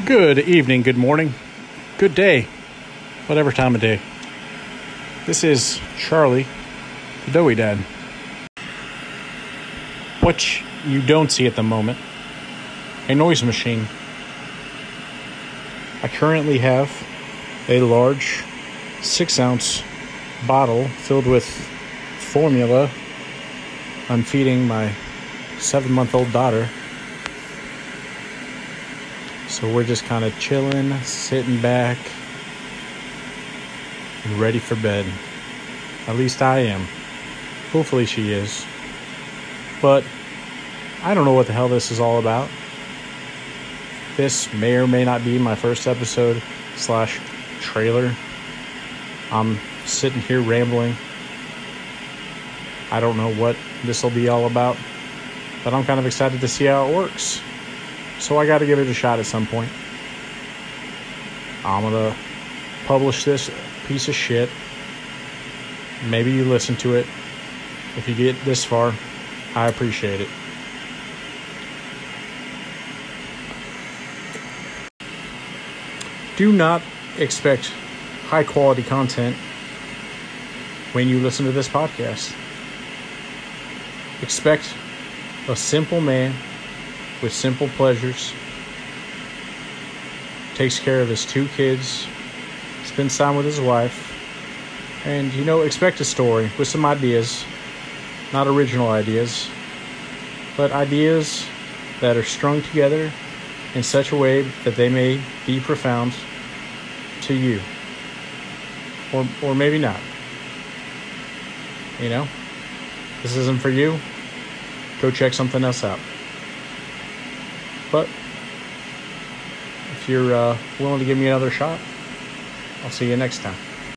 Good evening, good morning, good day, whatever time of day. This is Charlie, the Doughy Dad. What you don't see at the moment, a noise machine. I currently have a large six ounce bottle filled with formula. I'm feeding my seven month old daughter. So we're just kind of chilling, sitting back, and ready for bed. At least I am. Hopefully she is. But I don't know what the hell this is all about. This may or may not be my first episode slash trailer. I'm sitting here rambling. I don't know what this will be all about, but I'm kind of excited to see how it works. So I got to give it a shot at some point. I'm to publish this piece of shit. Maybe you listen to it. If you get this far, I appreciate it. Do not expect high quality content when you listen to this podcast. Expect a simple man with simple pleasures, takes care of his two kids, spends time with his wife, and you know, expect a story with some ideas, not original ideas, but ideas that are strung together in such a way that they may be profound to you. Or, or maybe not. You know? This isn't for you. Go check something else out. But if you're uh, willing to give me another shot, I'll see you next time.